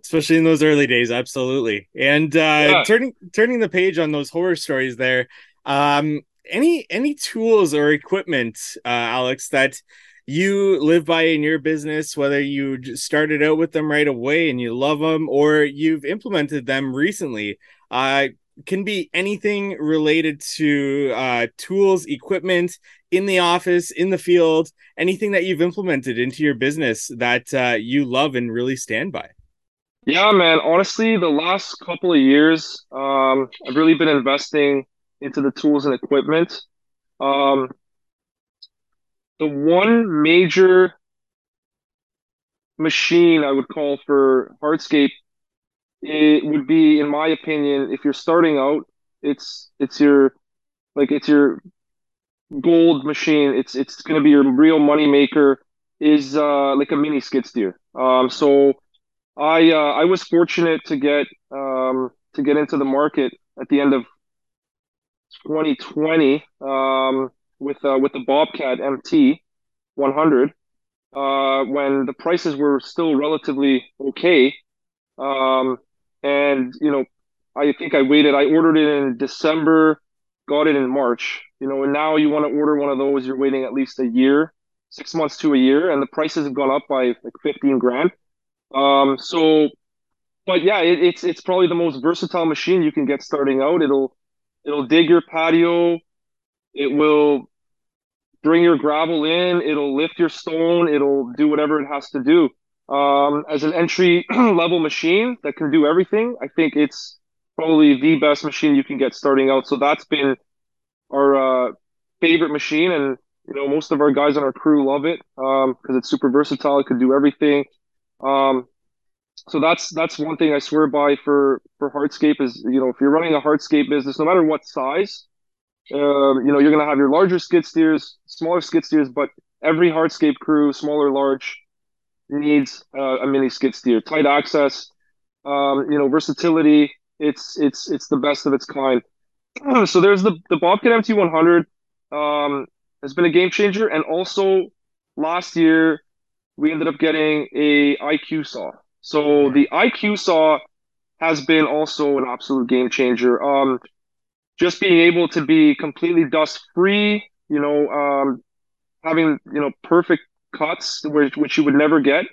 Especially in those early days, absolutely. And uh, yeah. turning turning the page on those horror stories there. Um, any any tools or equipment, uh, Alex, that you live by in your business, whether you started out with them right away and you love them, or you've implemented them recently. Uh, can be anything related to uh, tools, equipment in the office, in the field, anything that you've implemented into your business that uh, you love and really stand by. Yeah, man. Honestly, the last couple of years, um, I've really been investing into the tools and equipment. Um, the one major machine I would call for hardscape it would be, in my opinion, if you're starting out, it's it's your like it's your gold machine. It's it's going to be your real money maker. Is uh, like a mini skid steer. Um, so I uh, I was fortunate to get um, to get into the market at the end of 2020 um, with uh, with the Bobcat MT 100 uh, when the prices were still relatively okay. Um, and you know, I think I waited. I ordered it in December, got it in March. You know, and now you want to order one of those, you're waiting at least a year, six months to a year, and the prices have gone up by like 15 grand. Um, so, but yeah, it, it's it's probably the most versatile machine you can get starting out. It'll it'll dig your patio. It will bring your gravel in. It'll lift your stone. It'll do whatever it has to do. Um, as an entry level machine that can do everything, I think it's probably the best machine you can get starting out. So that's been our uh, favorite machine, and you know most of our guys on our crew love it because um, it's super versatile. It could do everything. Um, so that's that's one thing I swear by for for hardscape is you know if you're running a hardscape business, no matter what size, um, you know, you're to have your larger skid steers, smaller skid steers, but every hardscape crew, small or large, needs uh, a mini skid steer. Tight access, um, you know, versatility. It's it's it's the best of its kind. so there's the the Bobcat MT100 um, has been a game changer, and also last year we ended up getting a IQ saw. So the IQ saw has been also an absolute game changer. Um, just being able to be completely dust free, you know, um, having you know perfect cuts which, which you would never get.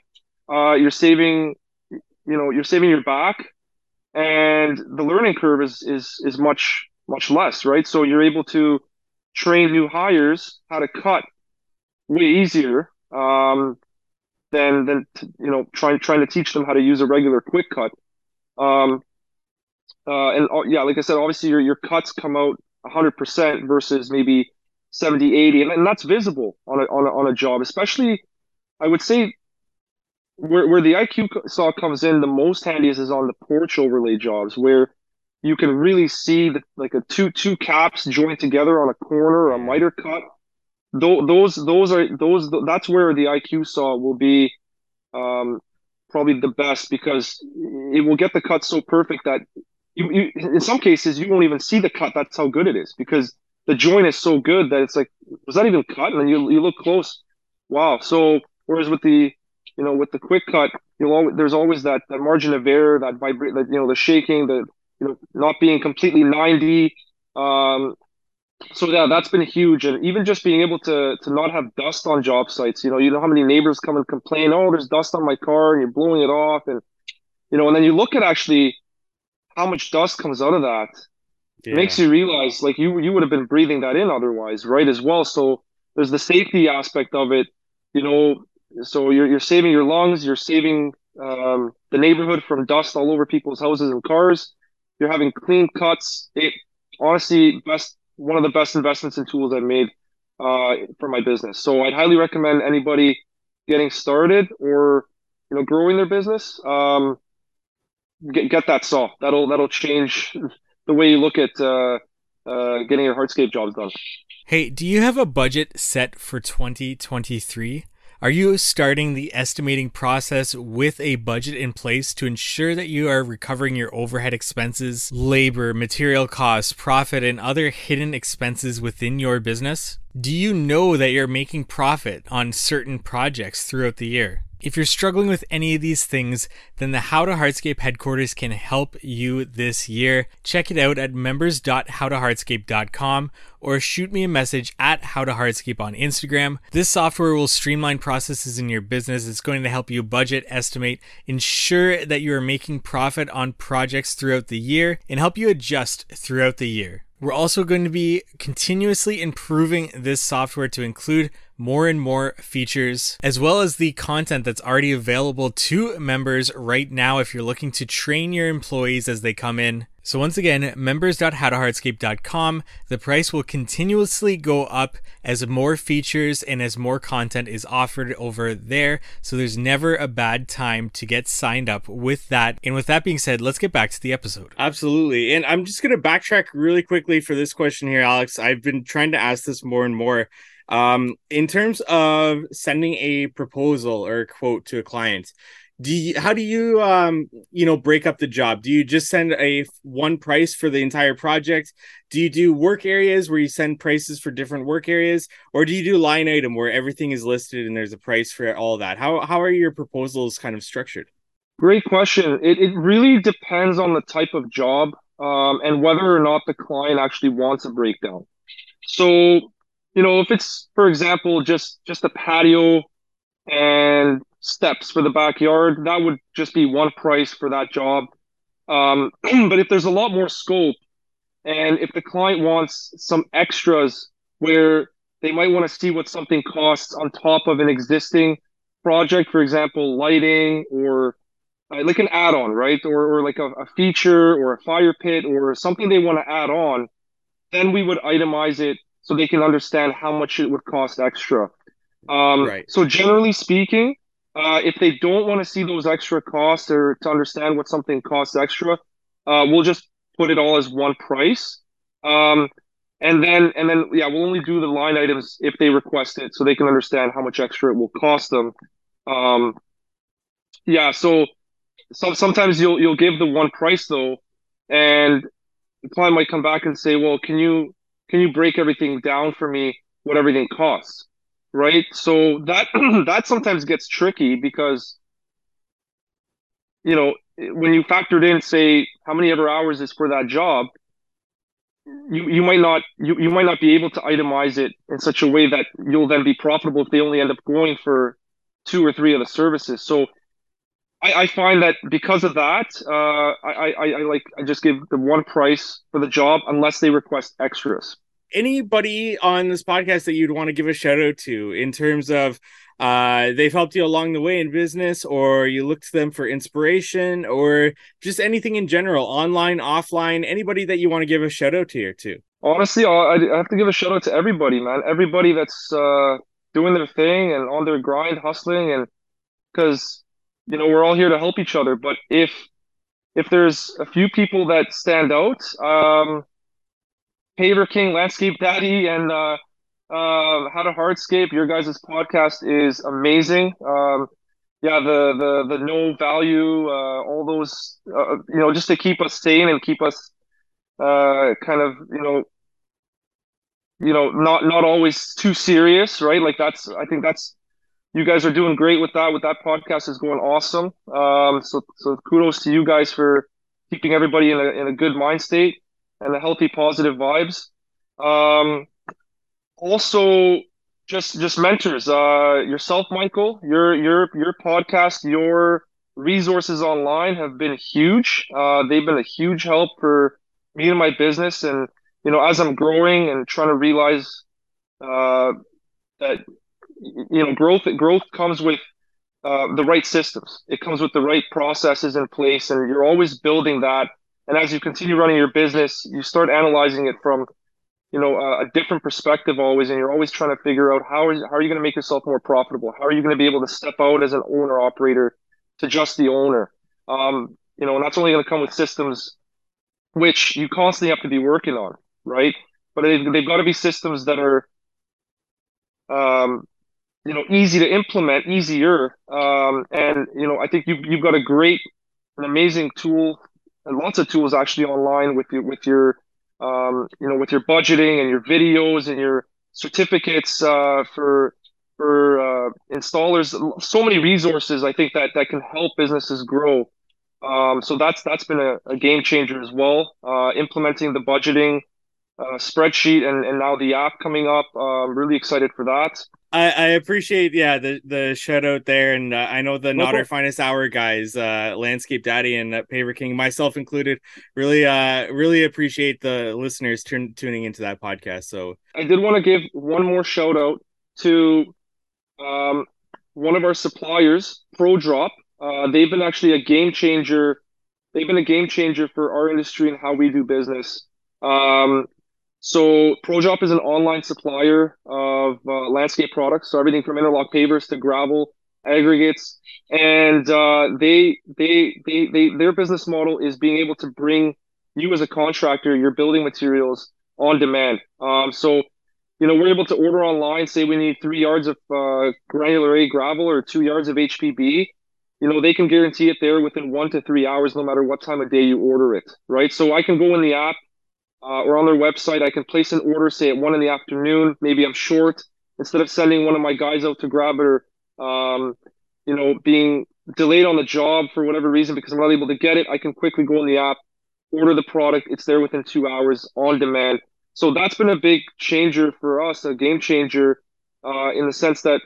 Uh, you're saving, you know, you're saving your back, and the learning curve is is is much much less, right? So you're able to train new hires how to cut way easier um, than than you know trying trying to teach them how to use a regular quick cut. Um, uh, and uh, yeah, like I said, obviously your, your cuts come out 100% versus maybe 70, 80, and, and that's visible on a, on a, on a job, especially I would say where, where the IQ saw comes in the most handy is, is on the porch overlay jobs where you can really see the, like a two two caps joined together on a corner, a miter cut. Those those are those that's where the IQ saw will be um, probably the best because it will get the cut so perfect that you, you in some cases you won't even see the cut. That's how good it is because the joint is so good that it's like was that even cut? And then you you look close, wow. So whereas with the you know with the quick cut, you'll always, there's always that that margin of error, that vibrate, that you know the shaking, the you know not being completely ninety. Um, so yeah, that's been huge, and even just being able to to not have dust on job sites. You know, you know how many neighbors come and complain, oh, there's dust on my car, and you're blowing it off, and you know, and then you look at actually how much dust comes out of that. Yeah. It makes you realize like you you would have been breathing that in otherwise, right? As well. So there's the safety aspect of it, you know. So you're you're saving your lungs, you're saving um, the neighborhood from dust all over people's houses and cars. You're having clean cuts. It honestly best one of the best investments and tools I've made uh, for my business. So I'd highly recommend anybody getting started or you know growing their business. Um, get get that saw. That'll that'll change the way you look at uh, uh, getting your hardscape jobs done. Hey, do you have a budget set for 2023? Are you starting the estimating process with a budget in place to ensure that you are recovering your overhead expenses, labor, material costs, profit, and other hidden expenses within your business? Do you know that you're making profit on certain projects throughout the year? If you're struggling with any of these things, then the How to Hardscape headquarters can help you this year. Check it out at members.howtohardscape.com or shoot me a message at How to Hardscape on Instagram. This software will streamline processes in your business. It's going to help you budget, estimate, ensure that you are making profit on projects throughout the year, and help you adjust throughout the year. We're also going to be continuously improving this software to include more and more features, as well as the content that's already available to members right now if you're looking to train your employees as they come in. So once again, members.howtohardscape.com. The price will continuously go up as more features and as more content is offered over there. So there's never a bad time to get signed up with that. And with that being said, let's get back to the episode. Absolutely. And I'm just going to backtrack really quickly for this question here, Alex. I've been trying to ask this more and more. Um, in terms of sending a proposal or a quote to a client, do you how do you um you know break up the job? Do you just send a one price for the entire project? Do you do work areas where you send prices for different work areas? Or do you do line item where everything is listed and there's a price for all that? How how are your proposals kind of structured? Great question. It, it really depends on the type of job um, and whether or not the client actually wants a breakdown. So you know if it's for example just just a patio and steps for the backyard, that would just be one price for that job. Um, but if there's a lot more scope, and if the client wants some extras where they might want to see what something costs on top of an existing project, for example, lighting or uh, like an add-on, right? Or, or like a, a feature or a fire pit or something they want to add on, then we would itemize it so they can understand how much it would cost extra. Um, right. So generally speaking, uh, if they don't want to see those extra costs or to understand what something costs extra, uh, we'll just put it all as one price. Um, and then and then yeah, we'll only do the line items if they request it, so they can understand how much extra it will cost them. Um, yeah, so so sometimes you'll you'll give the one price though, and the client might come back and say, well, can you can you break everything down for me what everything costs, right? So that that sometimes gets tricky because you know when you factored in say how many ever hours is for that job you, you might not you, you might not be able to itemize it in such a way that you'll then be profitable if they only end up going for two or three of the services so I, I find that because of that, uh, I, I, I like I just give the one price for the job unless they request extras. Anybody on this podcast that you'd want to give a shout out to in terms of uh, they've helped you along the way in business, or you look to them for inspiration, or just anything in general, online, offline, anybody that you want to give a shout out to here too. Honestly, I have to give a shout out to everybody, man. Everybody that's uh, doing their thing and on their grind, hustling, and because you know we're all here to help each other. But if if there's a few people that stand out, um, Paver King, Landscape Daddy, and uh, uh, How to Hardscape, your guys' podcast is amazing. Um, yeah, the the the no value, uh, all those, uh, you know, just to keep us sane and keep us uh, kind of, you know, you know, not not always too serious, right? Like that's, I think that's, you guys are doing great with that. With that podcast is going awesome. Um, so so kudos to you guys for keeping everybody in a in a good mind state and a healthy, positive vibes. Um, also just just mentors uh yourself michael your your your podcast your resources online have been huge uh they've been a huge help for me and my business and you know as i'm growing and trying to realize uh that you know growth growth comes with uh, the right systems. It comes with the right processes in place and you're always building that. And as you continue running your business you start analyzing it from you know a, a different perspective always and you're always trying to figure out how is how are you going to make yourself more profitable? How are you going to be able to step out as an owner operator to just the owner? Um, you know and that's only going to come with systems which you constantly have to be working on right? But they've, they've got to be systems that are um, you know easy to implement easier um, and you know i think you've, you've got a great an amazing tool and lots of tools actually online with your with your um, you know, with your budgeting and your videos and your certificates uh, for for uh, installers. So many resources I think that that can help businesses grow. Um, so that's that's been a, a game changer as well. Uh, implementing the budgeting uh, spreadsheet and, and now the app coming up. Uh, I'm really excited for that. I, I appreciate yeah the the shout out there. And uh, I know the no not our finest hour guys uh landscape daddy and uh, paver king myself included really uh really appreciate the listeners turn, tuning into that podcast. So I did want to give one more shout out to um one of our suppliers ProDrop uh they've been actually a game changer they've been a game changer for our industry and how we do business. Um so ProDrop is an online supplier of uh, landscape products, so everything from interlock pavers to gravel aggregates, and uh, they, they they they their business model is being able to bring you as a contractor your building materials on demand. Um, so you know we're able to order online. Say we need three yards of uh, granular A gravel or two yards of HPB. You know they can guarantee it there within one to three hours, no matter what time of day you order it. Right. So I can go in the app uh, or on their website. I can place an order, say at one in the afternoon. Maybe I'm short. Instead of sending one of my guys out to grab it or, um, you know, being delayed on the job for whatever reason because I'm not able to get it, I can quickly go in the app, order the product. It's there within two hours on demand. So that's been a big changer for us, a game changer, uh, in the sense that,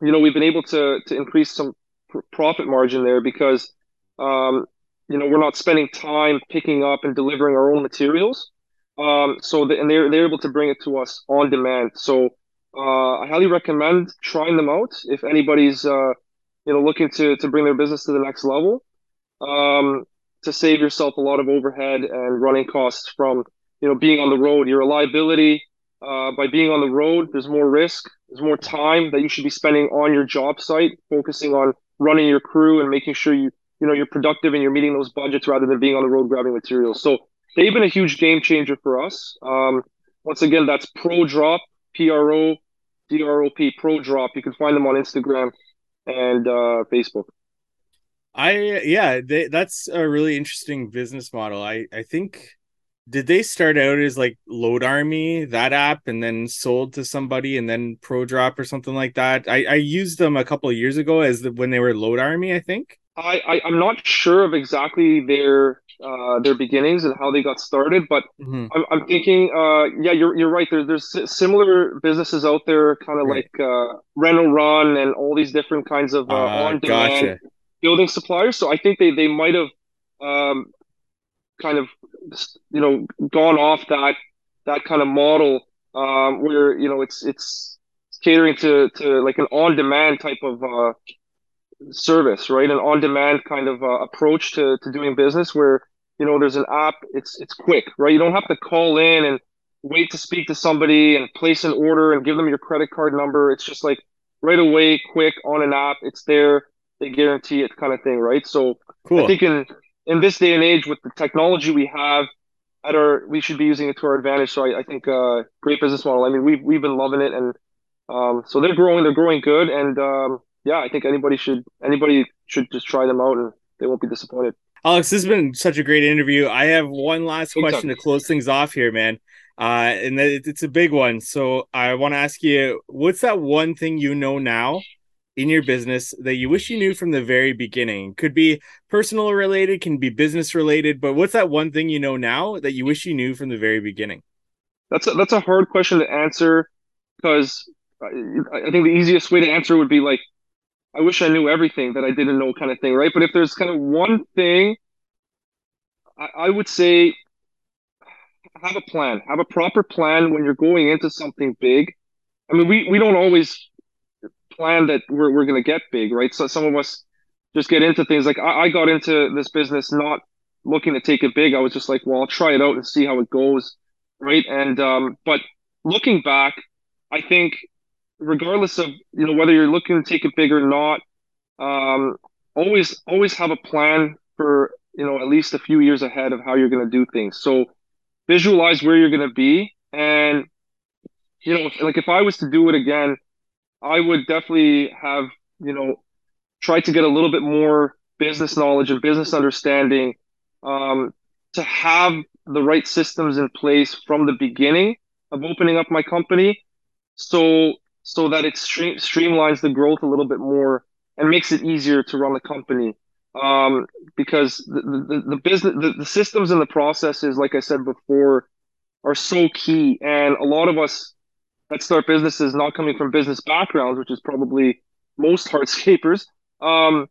you know, we've been able to to increase some pr- profit margin there because um, you know we're not spending time picking up and delivering our own materials Um, so the, and they're they're able to bring it to us on demand. So uh, I highly recommend trying them out if anybody's uh, you know looking to to bring their business to the next level. Um, to save yourself a lot of overhead and running costs from you know being on the road. Your reliability uh, by being on the road, there's more risk, there's more time that you should be spending on your job site, focusing on running your crew and making sure you you know you're productive and you're meeting those budgets rather than being on the road grabbing materials. So they've been a huge game changer for us. Um, once again, that's Pro Drop, P R O D R O P, Pro Drop. You can find them on Instagram and uh, Facebook. I yeah, they, that's a really interesting business model. I I think did they start out as like Load Army that app and then sold to somebody and then Pro Drop or something like that? I I used them a couple of years ago as the, when they were Load Army, I think. I, I am not sure of exactly their uh, their beginnings and how they got started, but mm-hmm. I'm, I'm thinking, uh, yeah, you're you're right. There, there's similar businesses out there, kind of right. like uh, RenoRun and all these different kinds of uh, ah, on demand gotcha. building suppliers. So I think they they might have um, kind of you know gone off that that kind of model um, where you know it's it's catering to to like an on demand type of uh, service, right? An on-demand kind of uh, approach to, to doing business where, you know, there's an app, it's, it's quick, right? You don't have to call in and wait to speak to somebody and place an order and give them your credit card number. It's just like right away, quick on an app. It's there. They guarantee it kind of thing, right? So cool. I think in, in this day and age with the technology we have at our, we should be using it to our advantage. So I, I think, uh, great business model. I mean, we've, we've been loving it and, um, so they're growing, they're growing good. And, um, yeah, I think anybody should anybody should just try them out and they won't be disappointed. Alex, this has been such a great interview. I have one last question to close things off here, man. Uh, and it's a big one. So I want to ask you, what's that one thing you know now in your business that you wish you knew from the very beginning? Could be personal related, can be business related, but what's that one thing you know now that you wish you knew from the very beginning? That's a, that's a hard question to answer because I think the easiest way to answer would be like I wish I knew everything that I didn't know kind of thing, right? But if there's kind of one thing, I, I would say have a plan, have a proper plan when you're going into something big. I mean, we, we don't always plan that we're, we're going to get big, right? So some of us just get into things like I, I got into this business not looking to take it big. I was just like, well, I'll try it out and see how it goes, right? And um, but looking back, I think regardless of you know whether you're looking to take it big or not, um, always always have a plan for you know at least a few years ahead of how you're going to do things. So visualize where you're going to be, and you know like if I was to do it again, I would definitely have you know try to get a little bit more business knowledge and business understanding um, to have the right systems in place from the beginning of opening up my company so so that it stream, streamlines the growth a little bit more and makes it easier to run the company. Um, because the, the, the business, the, the systems and the processes, like I said before, are so key. And a lot of us that start businesses not coming from business backgrounds, which is probably most hardscapers, um,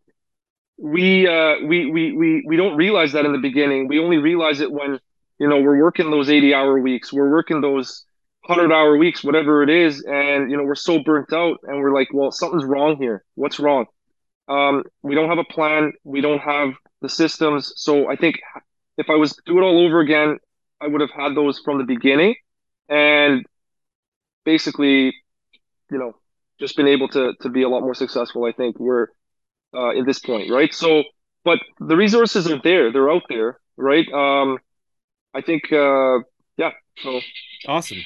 we, uh, we, we, we, we don't realize that in the beginning. We only realize it when, you know, we're working those 80 hour weeks, we're working those hundred hour weeks, whatever it is, and you know we're so burnt out, and we're like, well, something's wrong here. What's wrong? Um, we don't have a plan. We don't have the systems. So I think if I was to do it all over again, I would have had those from the beginning, and basically, you know, just been able to to be a lot more successful. I think we're uh, in this point, right? So, but the resources are there. They're out there, right? Um, I think, uh, yeah. So awesome.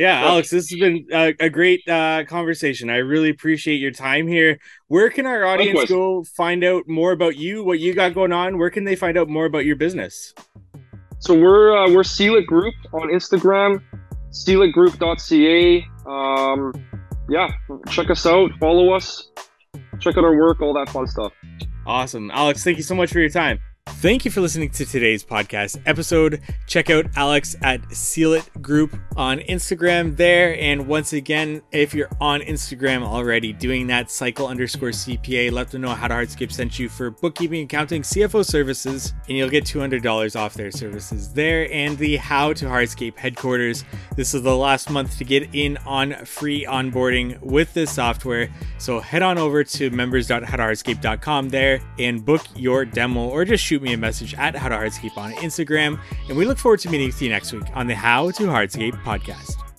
Yeah, Alex, this has been a, a great uh, conversation. I really appreciate your time here. Where can our audience Likewise. go find out more about you, what you got going on? Where can they find out more about your business? So we're uh, we're Seal-It Group on Instagram, sealitgroup.ca. Um, yeah, check us out, follow us, check out our work, all that fun stuff. Awesome, Alex. Thank you so much for your time. Thank you for listening to today's podcast episode. Check out Alex at Seal-It Group on Instagram there. And once again, if you're on Instagram already doing that, cycle underscore CPA, let them know how to Hardscape sent you for bookkeeping, accounting, CFO services, and you'll get $200 off their services there. And the How to Hardscape headquarters. This is the last month to get in on free onboarding with this software. So head on over to members.howtohardscape.com there and book your demo or just shoot me a message at How to Hardscape on Instagram. And we look forward to meeting with you next week on the How to Hardscape podcast.